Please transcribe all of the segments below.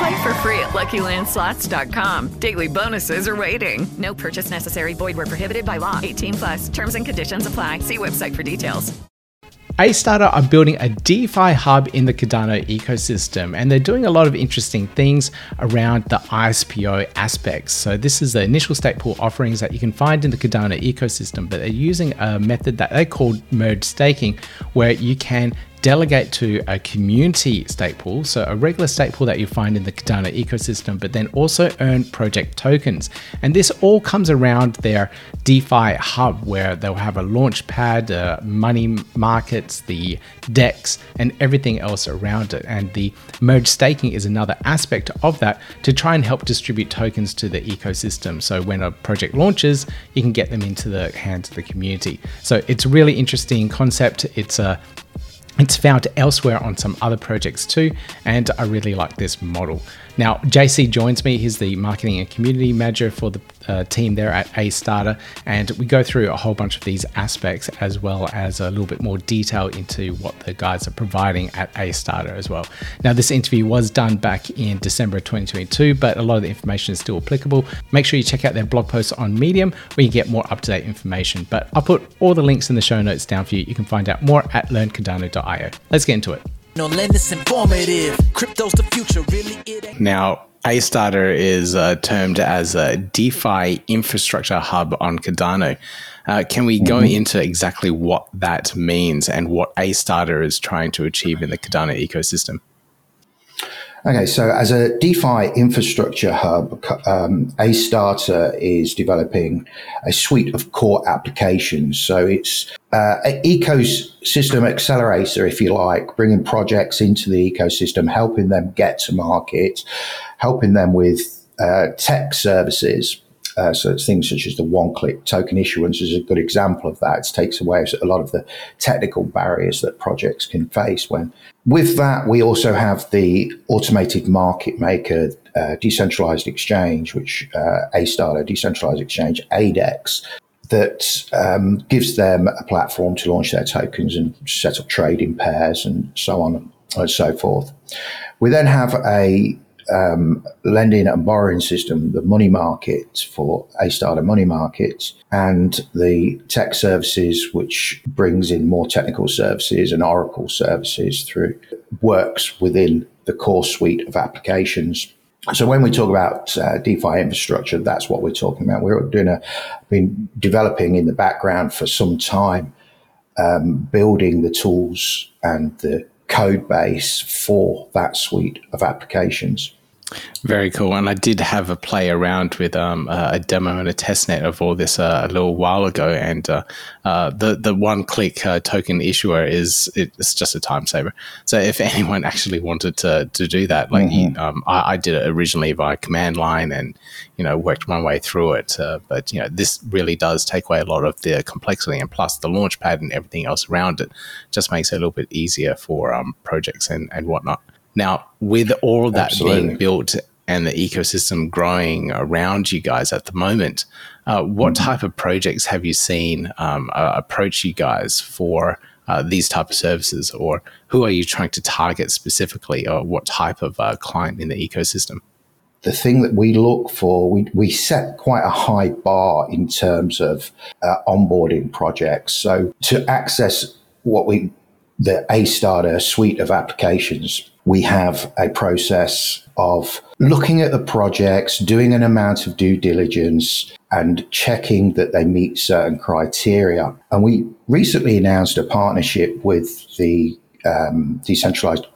Play for free at LuckyLandSlots.com. Daily bonuses are waiting. No purchase necessary. Void where prohibited by law. 18 plus. Terms and conditions apply. See website for details. Astarter are building a DeFi hub in the Cardano ecosystem, and they're doing a lot of interesting things around the ISPO aspects. So this is the initial stake pool offerings that you can find in the Cardano ecosystem, but they're using a method that they call merge staking, where you can delegate to a community pool, so a regular pool that you find in the Cardano ecosystem, but then also earn project tokens. And this all comes around their DeFi hub where they'll have a launch pad, uh, money markets, the DEX, and everything else around it. And the merge staking is another aspect of that to try and help distribute tokens to the ecosystem. So when a project launches, you can get them into the hands of the community. So it's a really interesting concept. It's a it's found elsewhere on some other projects too, and I really like this model. Now, JC joins me. He's the marketing and community manager for the uh, team there at Astarter, and we go through a whole bunch of these aspects as well as a little bit more detail into what the guys are providing at Astarter as well. Now, this interview was done back in December 2022, but a lot of the information is still applicable. Make sure you check out their blog posts on Medium where you get more up to date information. But I'll put all the links in the show notes down for you. You can find out more at learncardano.io. Let's get into it. No, lenders informative. Crypto's the future, really it ain't. Now, Astarter is uh, termed as a DeFi infrastructure hub on Cardano. Uh, can we go into exactly what that means and what Astarter is trying to achieve in the Cardano ecosystem? Okay, so as a DeFi infrastructure hub, um, Astarter is developing a suite of core applications. So it's uh, an ecosystem accelerator, if you like, bringing projects into the ecosystem, helping them get to market, helping them with uh, tech services. Uh, so things such as the one-click token issuance is a good example of that. It takes away a lot of the technical barriers that projects can face. When with that, we also have the automated market maker uh, decentralized exchange, which uh, A decentralized exchange ADEX that um, gives them a platform to launch their tokens and set up trading pairs and so on and so forth. We then have a um, lending and borrowing system, the money market for Astarter money markets, and the tech services, which brings in more technical services and Oracle services through works within the core suite of applications. So when we talk about uh, DeFi infrastructure, that's what we're talking about. We're doing a been developing in the background for some time, um, building the tools and the code base for that suite of applications. Very cool. And I did have a play around with um, a demo and a testnet of all this uh, a little while ago. And uh, uh, the the one click uh, token issuer is it's just a time saver. So if anyone actually wanted to, to do that, like Mhm. um, I, I did it originally via command line and you know worked my way through it. Uh, but you know this really does take away a lot of the complexity, and plus the launch pad and everything else around it just makes it a little bit easier for um, projects and and whatnot. Now, with all of that Absolutely. being built and the ecosystem growing around you guys at the moment, uh, what type of projects have you seen um, uh, approach you guys for uh, these type of services, or who are you trying to target specifically, or what type of uh, client in the ecosystem? the thing that we look for, we, we set quite a high bar in terms of uh, onboarding projects. So to access what we the Astarter suite of applications, we have a process of looking at the projects, doing an amount of due diligence, and checking that they meet certain criteria. And we recently announced a partnership with the um, decentralized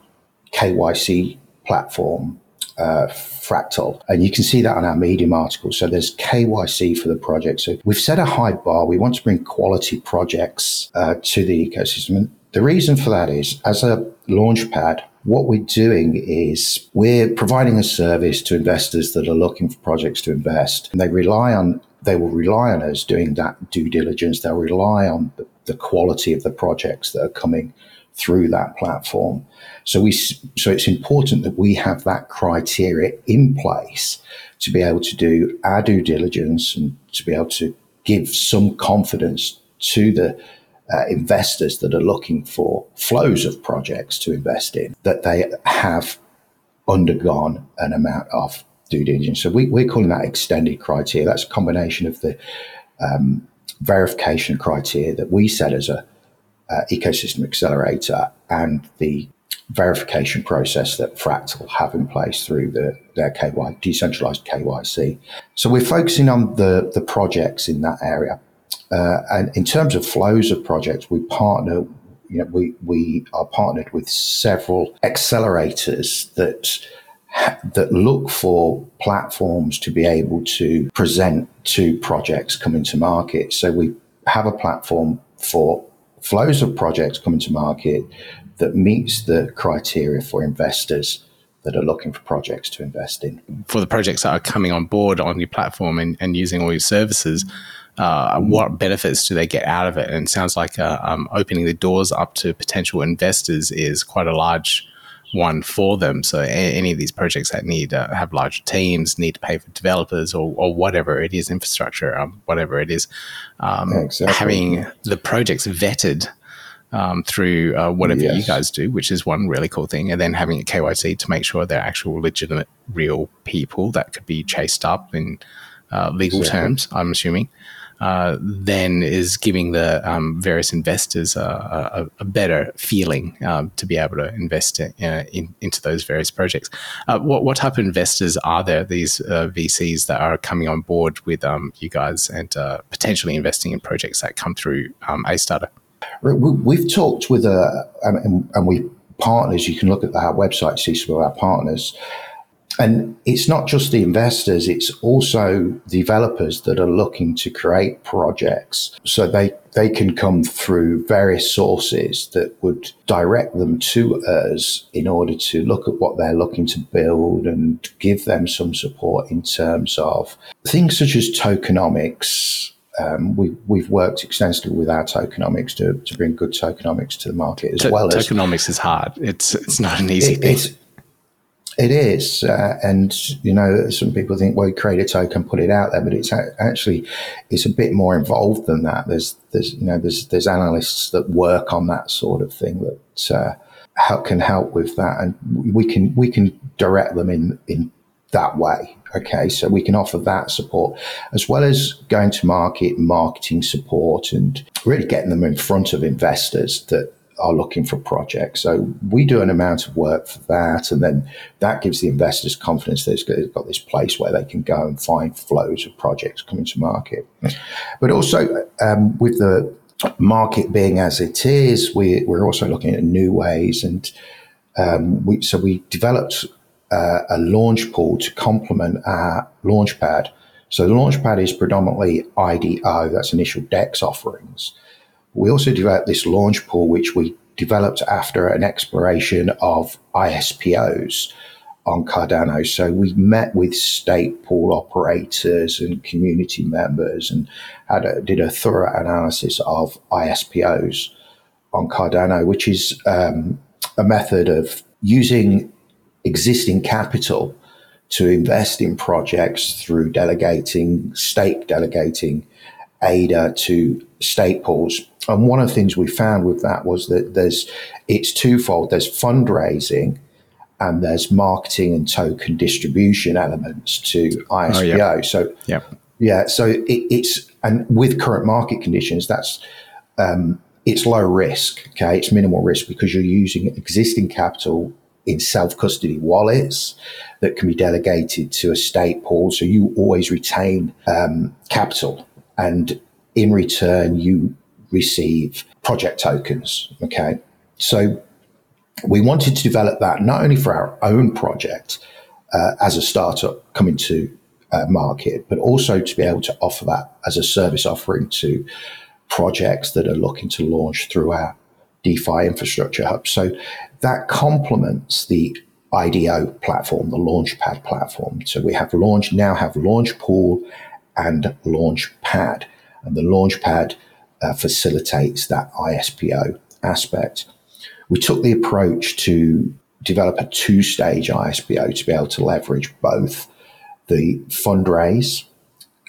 KYC platform, uh, Fractal. And you can see that on our Medium article. So there's KYC for the project. So we've set a high bar. We want to bring quality projects uh, to the ecosystem. And the reason for that is as a launchpad, what we're doing is we're providing a service to investors that are looking for projects to invest. And they rely on they will rely on us doing that due diligence. They'll rely on the, the quality of the projects that are coming through that platform. So we so it's important that we have that criteria in place to be able to do our due diligence and to be able to give some confidence to the uh, investors that are looking for flows of projects to invest in that they have undergone an amount of due diligence. So we, are calling that extended criteria. That's a combination of the um, verification criteria that we set as a uh, ecosystem accelerator and the verification process that Fractal have in place through the, their KY, decentralized KYC. So we're focusing on the, the projects in that area. Uh, and in terms of flows of projects, we partner. You know, we we are partnered with several accelerators that that look for platforms to be able to present to projects coming to market. So we have a platform for flows of projects coming to market that meets the criteria for investors that are looking for projects to invest in. For the projects that are coming on board on your platform and, and using all your services, uh, what benefits do they get out of it? And it sounds like uh, um, opening the doors up to potential investors is quite a large one for them. So a- any of these projects that need uh, have larger teams, need to pay for developers or, or whatever it is, infrastructure, um, whatever it is, um, exactly. having the projects vetted. Um, through uh, whatever yes. you guys do, which is one really cool thing, and then having a KYC to make sure they're actual, legitimate, real people that could be chased up in uh, legal exactly. terms. I'm assuming uh, then is giving the um, various investors a, a, a better feeling um, to be able to invest in, uh, in, into those various projects. Uh, what, what type of investors are there, these uh, VCs that are coming on board with um, you guys and uh, potentially investing in projects that come through um, Astarter? We've talked with, and, and we partners, you can look at our website, to see some of our partners and it's not just the investors, it's also developers that are looking to create projects. So they, they can come through various sources that would direct them to us in order to look at what they're looking to build and give them some support in terms of things such as tokenomics. Um, we, we've worked extensively with our tokenomics to, to bring good tokenomics to the market as well as tokenomics is hard. It's it's not an easy it, thing. It is, uh, and you know, some people think, well, create a token, put it out there, but it's actually it's a bit more involved than that. There's there's you know there's there's analysts that work on that sort of thing that uh, help, can help with that, and we can we can direct them in in that way. Okay, so we can offer that support as well as going to market, marketing support, and really getting them in front of investors that are looking for projects. So we do an amount of work for that, and then that gives the investors confidence that it's got this place where they can go and find flows of projects coming to market. But also um, with the market being as it is, we, we're also looking at new ways, and um, we, so we developed uh, a launch pool to complement our launchpad. So the launchpad is predominantly IDO, that's initial DEX offerings. We also developed this launch pool, which we developed after an exploration of ISPOs on Cardano. So we met with stake pool operators and community members and a, did a thorough analysis of ISPOs on Cardano, which is um, a method of using existing capital to invest in projects through delegating, stake delegating ADA to stake pools and one of the things we found with that was that there's it's twofold. There's fundraising and there's marketing and token distribution elements to ISPO. Oh, yeah. So yeah, yeah. So it, it's and with current market conditions, that's um, it's low risk. Okay, it's minimal risk because you're using existing capital in self custody wallets that can be delegated to a stake pool. So you always retain um, capital, and in return, you receive project tokens. Okay, so we wanted to develop that not only for our own project uh, as a startup coming to uh, market, but also to be able to offer that as a service offering to projects that are looking to launch through our DeFi infrastructure hub. So that complements the IDO platform, the Launchpad platform. So we have launch now have Launch Pool and Launchpad, and the Launchpad uh, facilitates that ISPO aspect. We took the approach to develop a two-stage ISPO to be able to leverage both the fundraise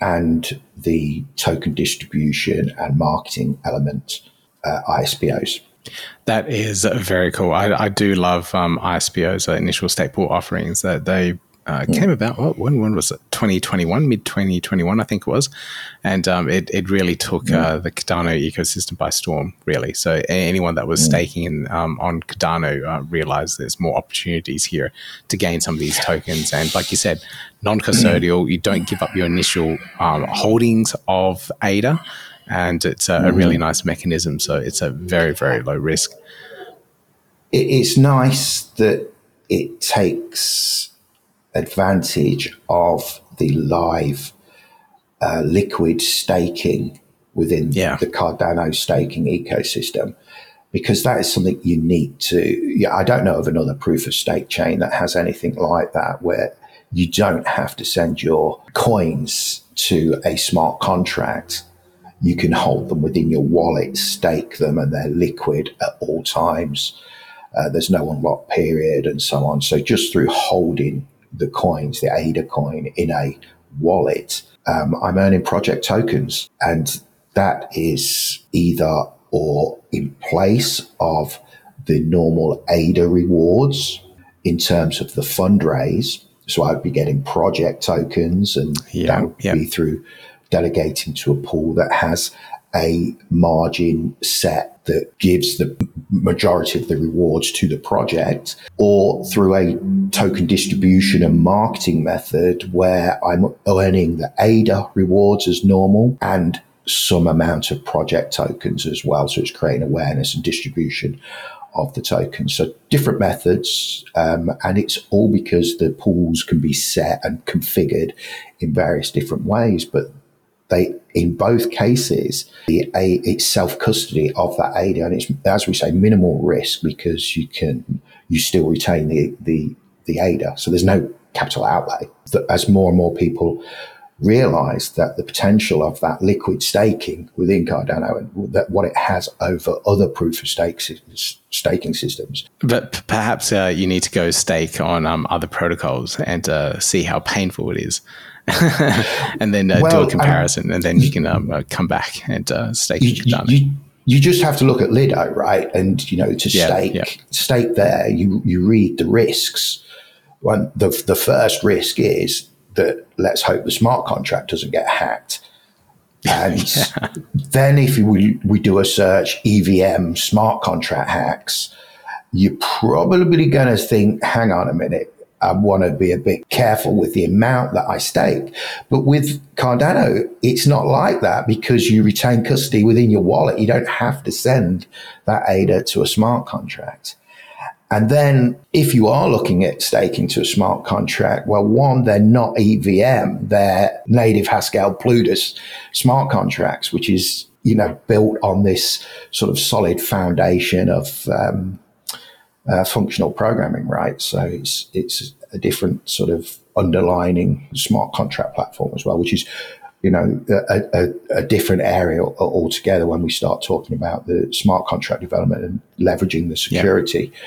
and the token distribution and marketing element uh, ISPOs. That is very cool. I, I do love um, ISPOs, uh, initial pool offerings. That they uh, came about. Well, when when was it? Twenty twenty one, mid twenty twenty one, I think it was, and um, it it really took uh, the Cardano ecosystem by storm. Really, so anyone that was staking in, um, on Cardano uh, realized there's more opportunities here to gain some of these tokens. And like you said, non custodial. You don't give up your initial um, holdings of ADA and it's a, a really nice mechanism. So it's a very very low risk. It's nice that it takes advantage of the live uh, liquid staking within yeah. the Cardano staking ecosystem because that is something unique to. Yeah, I don't know of another proof of stake chain that has anything like that where you don't have to send your coins to a smart contract you can hold them within your wallet, stake them, and they're liquid at all times. Uh, there's no unlock period and so on. So just through holding the coins, the ADA coin in a wallet, um, I'm earning project tokens. And that is either or in place of the normal ADA rewards in terms of the fundraise. So I'd be getting project tokens and yeah, that would yeah. be through delegating to a pool that has a margin set that gives the majority of the rewards to the project or through a token distribution and marketing method where I'm earning the ADA rewards as normal and some amount of project tokens as well. So it's creating awareness and distribution of the tokens. So different methods, um, and it's all because the pools can be set and configured in various different ways. But they in both cases the a it's self custody of that ADA and it's as we say minimal risk because you can you still retain the the the ADA so there's no capital outlay as more and more people realize that the potential of that liquid staking within Cardano and that what it has over other proof of stake staking systems. But perhaps uh, you need to go stake on um, other protocols and uh, see how painful it is. and then uh, well, do a comparison, and then you can um, uh, come back and uh, stake you, you, you, just have to look at Lido, right? And you know, to yeah, stake yeah. stake there, you you read the risks. One, the the first risk is that let's hope the smart contract doesn't get hacked. And yeah. then if we, we do a search EVM smart contract hacks, you're probably going to think, hang on a minute, I want to be a bit careful with the amount that I stake. But with Cardano, it's not like that because you retain custody within your wallet. You don't have to send that ADA to a smart contract. And then if you are looking at staking to a smart contract, well, one, they're not EVM, they're native Haskell Plutus smart contracts, which is, you know, built on this sort of solid foundation of, um, uh, functional programming, right? So it's it's a different sort of underlining smart contract platform as well, which is you know a, a, a, different area altogether when we start talking about the smart contract development and leveraging the security. Yeah.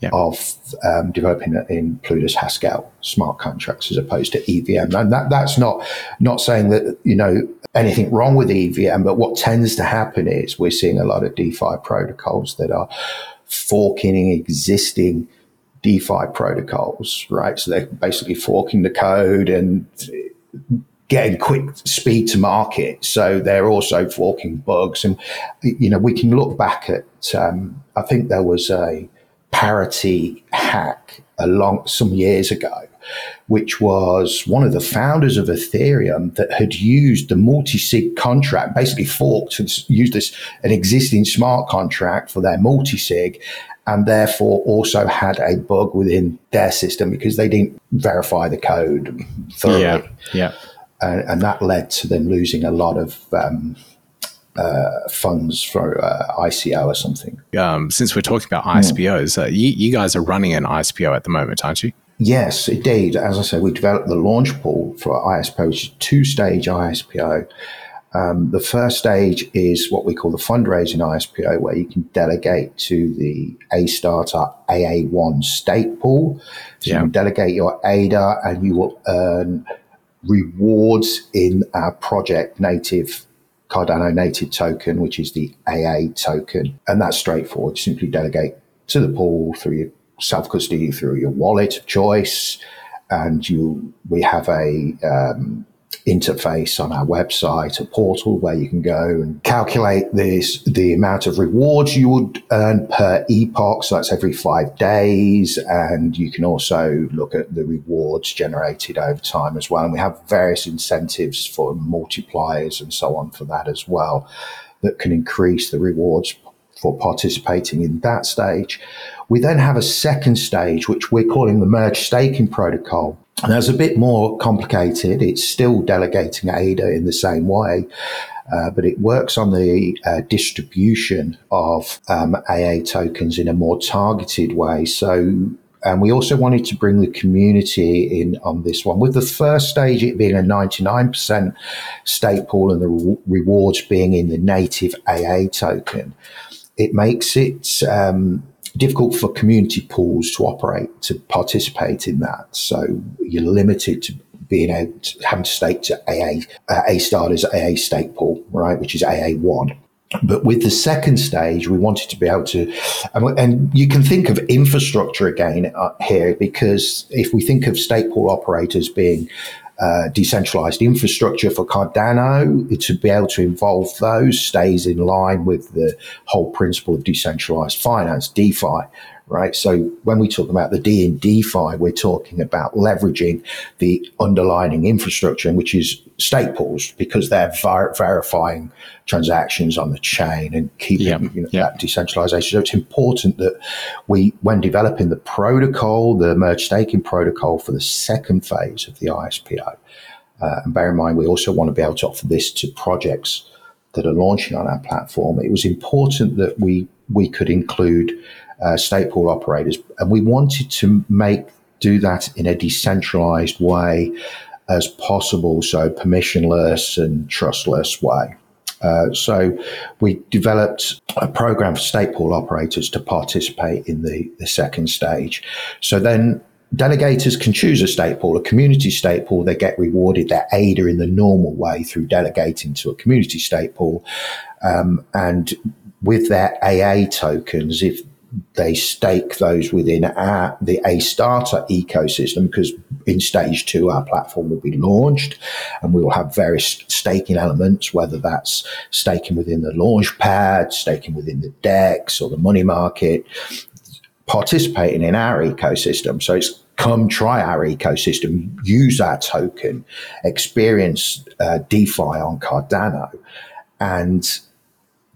Yeah. of um, developing it in Plutus Haskell smart contracts as opposed to EVM. And that, that's not not saying that you know anything wrong with EVM, but what tends to happen is we're seeing a lot of DeFi protocols that are forking existing DeFi protocols, right? So they're basically forking the code and getting quick speed to market. So they're also forking bugs. And, you know, we can look back at, um, I think there was a parity hack a long, some years ago, which was one of the founders of Ethereum that had used the multi-sig contract, basically forked and used this, an existing smart contract for their multi-sig and therefore also had a bug within their system because they didn't verify the code thoroughly. Yeah. Yeah and, and, that led to them losing a lot of um, uh, funds for uh, ICO or something. Um, since we're talking about ISPOs, uh, you, you, guys are running an ISPO at the moment, aren't you? Yes, indeed. As I said, we developed the launch pool for ISPO, which is two stage ISPO. Um, the first stage is what we call the fundraising ISPO, where you can delegate to the Astarter AA1 stake pool. So yeah. you can delegate your ADA and you will earn rewards in our project native Cardano native token, which is the AA token. And that's straightforward. You Simply delegate to the pool through your self custody, through your wallet of choice. And you, we have a, um, interface on our website, a portal where you can go and calculate this, the amount of rewards you would earn per epoch. So that's every five days. And you can also look at the rewards generated over time as well. And we have various incentives for multipliers and so on for that as well that can increase the rewards for participating in that stage. We then have a second stage, which we're calling the merge staking protocol. And that's a bit more complicated. It's still delegating ADA in the same way. Uh, but it works on the uh, distribution of um, AA tokens in a more targeted way. So, and we also wanted to bring the community in on this one, with the first stage it being a 99% stake pool and the re- rewards being in the native AA token. It makes it um, difficult for community pools to operate, to participate in that. So you're limited to being able to having to stake to AA, uh, Astarters, AA stake pool, right, which is AA1. But with the second stage, we wanted to be able to, and, and you can think of infrastructure again uh, here, because if we think of stake pool operators being uh, decentralized infrastructure for Cardano to be able to involve those stays in line with the whole principle of decentralized finance, DeFi, right? So when we talk about the D in DeFi, we're talking about leveraging the underlying infrastructure, which is stake pools, because they're ver- verifying transactions on the chain and keeping yeah, you know, yeah. that decentralization. So it's important that we, when developing the protocol, the merge staking protocol for the second phase of the ISPO, uh, and bear in mind, we also want to be able to offer this to projects that are launching on our platform. It was important that we we could include uh, stake pool operators, and we wanted to make do that in a decentralized way as possible, so permissionless and trustless way. Uh, so we developed a program for stake pool operators to participate in the, the second stage. So then delegators can choose a stake pool, a community stake pool. They get rewarded their ADA in the normal way through delegating to a community stake pool. Um, and with their AA tokens, if they stake those within our, the Astarter ecosystem because in stage two, our platform will be launched and we will have various staking elements, whether that's staking within the launch pad, staking within the DEX or the money market, participating in our ecosystem. So it's come try our ecosystem, use our token, experience uh, DeFi on Cardano and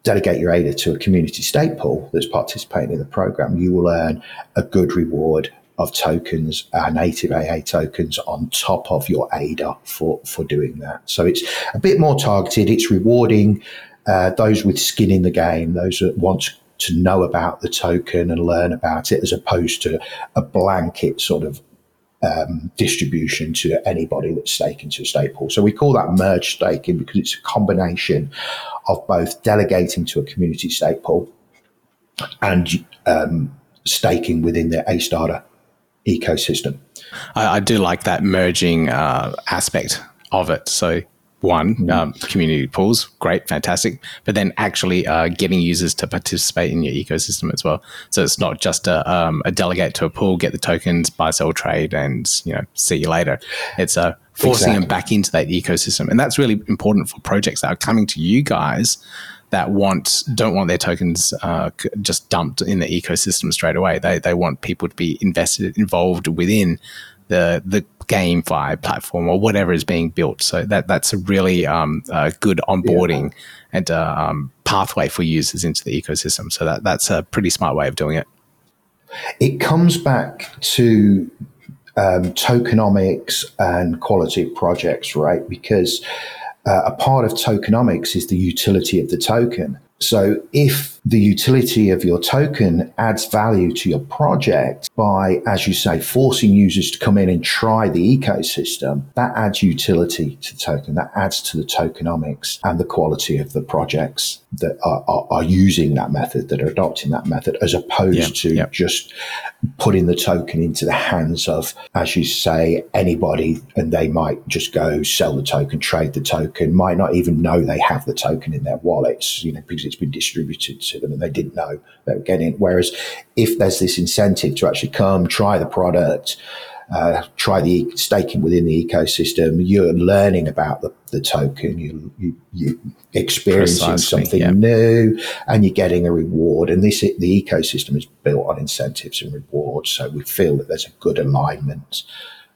delegate your ADA to a community stake pool that's participating in the program, you will earn a good reward of tokens, our native AA tokens on top of your ADA for, for doing that. So it's a bit more targeted. It's rewarding uh, those with skin in the game, those that want to know about the token and learn about it, as opposed to a blanket sort of um, distribution to anybody that's staking to a pool. So we call that merge staking because it's a combination of both delegating to a community stake pool and um, staking within the Astarter ecosystem. I, I, do like that merging uh, aspect of it. So one um, community pools, great, fantastic, but then actually uh, getting users to participate in your ecosystem as well. So it's not just a, um, a delegate to a pool, get the tokens, buy, sell, trade, and you know see you later. It's a uh, forcing exactly. them back into that ecosystem, and that's really important for projects that are coming to you guys that want don't want their tokens uh, just dumped in the ecosystem straight away. They they want people to be invested, involved within the the GameFi platform or whatever is being built. So that that's a really um, uh, good onboarding yeah. and uh, um, pathway for users into the ecosystem. So that that's a pretty smart way of doing it. It comes back to um, tokenomics and quality of projects, right? Because uh, a part of tokenomics is the utility of the token. So if the utility of your token adds value to your project by, as you say, forcing users to come in and try the ecosystem, that adds utility to the token. That adds to the tokenomics and the quality of the projects that are, are, are using that method, that are adopting that method, as opposed yep, to yep. just putting the token into the hands of, as you say, anybody, and they might just go sell the token, trade the token, might not even know they have the token in their wallets, you know, because it's been distributed to them and they didn't know they were getting it. Whereas if there's this incentive to actually come, try the product, uh, try the staking within the ecosystem, you're learning about the, the token, you, you, you experiencing Precisely, something yeah. new, and you're getting a reward. And this the ecosystem is built on incentives and rewards, so we feel that there's a good alignment.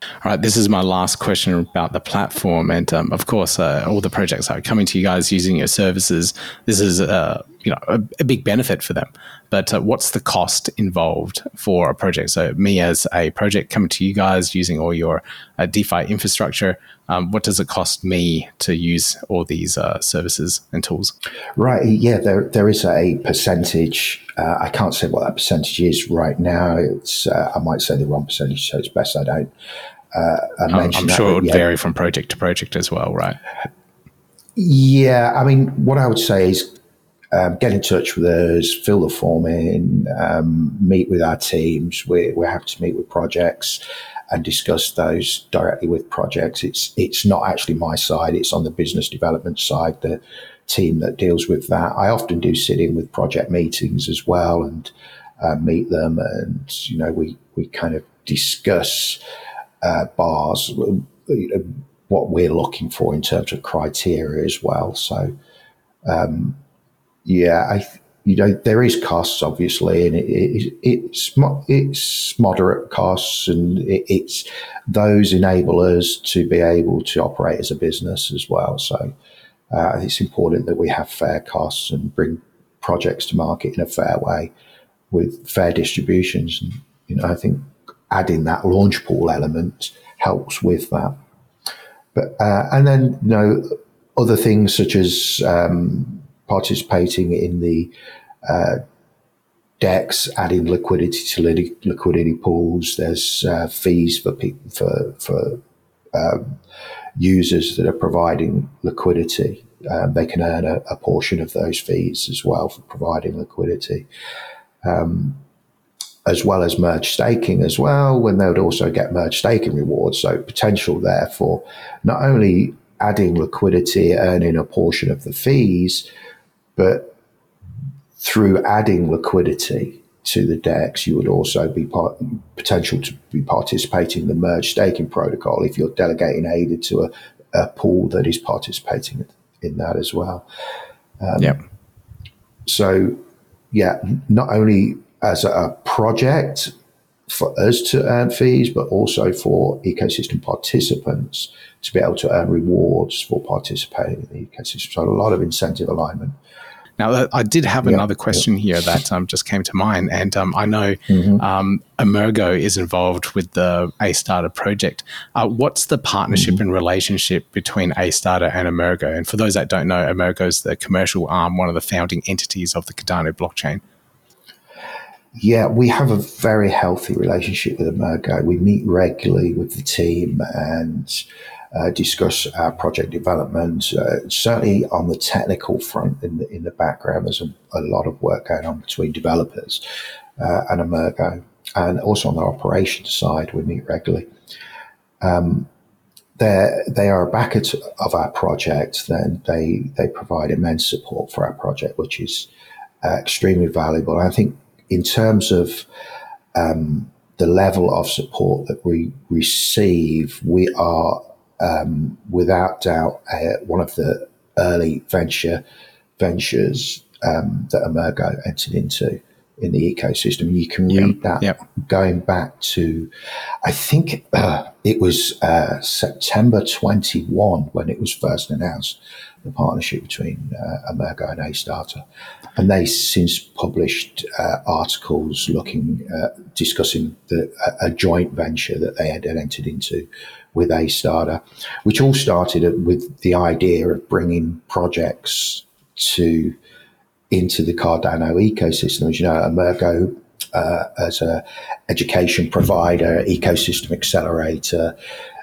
All right, this is my last question about the platform, and um, of course, uh, all the projects are coming to you guys using your services. This is, uh, you know, a, a, big benefit for them. But uh, what's the cost involved for a project? So, me as a project coming to you guys using all your uh, DeFi infrastructure, um, what does it cost me to use all these uh, services and tools? Right. Yeah, there there is a percentage. Uh, I can't say what that percentage is right now. It's I might say the wrong percentage, so it's best I don't uh, I'm sure it would yeah. vary from project to project as well, right? Yeah, I mean, what I would say is um, get in touch with us, fill the form in, um, meet with our teams. We, we have to meet with projects and discuss those directly with projects. It's it's not actually my side; it's on the business development side, the team that deals with that. I often do sit in with project meetings as well and uh, meet them, and you know, we we kind of discuss uh, bars, you know, what we're looking for in terms of criteria as well. So, um, yeah, I, you know, there is costs obviously, and it, it, it's it's moderate costs, and it, it's those enable us to be able to operate as a business as well. So, uh, it's important that we have fair costs and bring projects to market in a fair way with fair distributions. And you know, I think adding that launch pool element helps with that. But uh, and then you know other things such as um, participating in the uh, DEX, adding liquidity to liquidity pools. There's uh, fees for people for for um, users that are providing liquidity. Um, they can earn a, a, portion of those fees as well for providing liquidity. Um, as well as merge staking as well, when they would also get merge staking rewards. So potential there for not only adding liquidity, earning a portion of the fees, but through adding liquidity to the DEX, you would also be part, potential to be participating in the merge staking protocol if you're delegating ADA to a, a pool that is participating in that as well. Um, yeah. So, yeah, not only as a project for us to earn fees, but also for ecosystem participants to be able to earn rewards for participating in the ecosystem. So a lot of incentive alignment. Now, I did have yeah, another question yeah. here that um, just came to mind, and um, I know mm-hmm. um, Emurgo is involved with the Astarter project. Uh, what's the partnership mm-hmm. and relationship between Astarter and Emurgo? And for those that don't know, Emurgo is the commercial arm, one of the founding entities of the Cardano blockchain. Yeah, we have a very healthy relationship with Emurgo. We meet regularly with the team and uh, discuss our project development. Uh, certainly on the technical front, in the, in the background, there's a, a lot of work going on between developers uh, and Emurgo. And also on the operations side, we meet regularly. Um, they're, they are a backer of our project, then they, they provide immense support for our project, which is uh, extremely valuable. I think in terms of um, the level of support that we receive, we are um, without doubt uh, one of the early venture ventures um, that Emurgo entered into in the ecosystem. You can read yep, that yep. going back to, I think uh, it was uh, September 21 when it was first announced, the partnership between uh, Emurgo and Astarter. And they since published uh, articles looking, discussing the, a, a, joint venture that they had entered into with Astarter, which all started with the idea of bringing projects to into the Cardano ecosystem. As you know, Emurgo uh, as a education provider, ecosystem accelerator.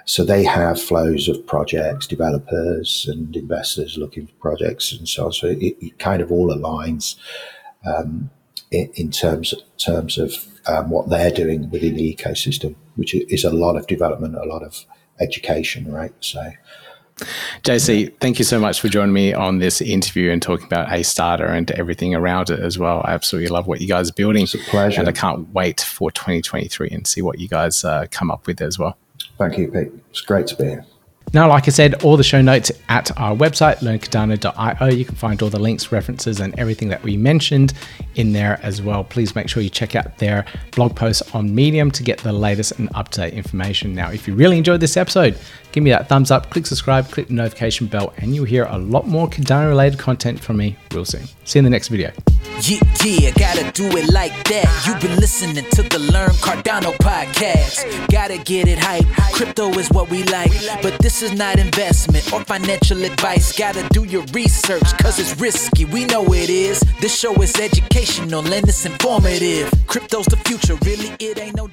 So they have flows of projects, developers and investors looking for projects and so on. So it, it kind of all aligns um, in, in, terms terms of um, what they're doing within the ecosystem, which is a lot of development, a lot of education, right? So JC, thank you so much for joining me on this interview and talking about Astarter and everything around it as well. I absolutely love what you guys are building. It's a pleasure. And I can't wait for 2023 and see what you guys uh, come up with as well. Thank you, Pete. It's great to be here. Now, like I said, all the show notes at our website, learncardano.io. You can find all the links, references, and everything that we mentioned in there as well. Please make sure you check out their blog posts on Medium to get the latest and up to date information. Now, if you really enjoyed this episode, give me that thumbs up, click subscribe, click the notification bell, and you'll hear a lot more Cardano related content from me real soon. See you in the next video. Yeah, yeah, gotta do it like that. You've been listening to the Learn Cardano podcast. Gotta get it hype. Crypto is what we like, but this is not investment or financial advice. Gotta do your research, cause it's risky. We know it is. This show is educational and it's informative. Crypto's the future, really, it ain't no.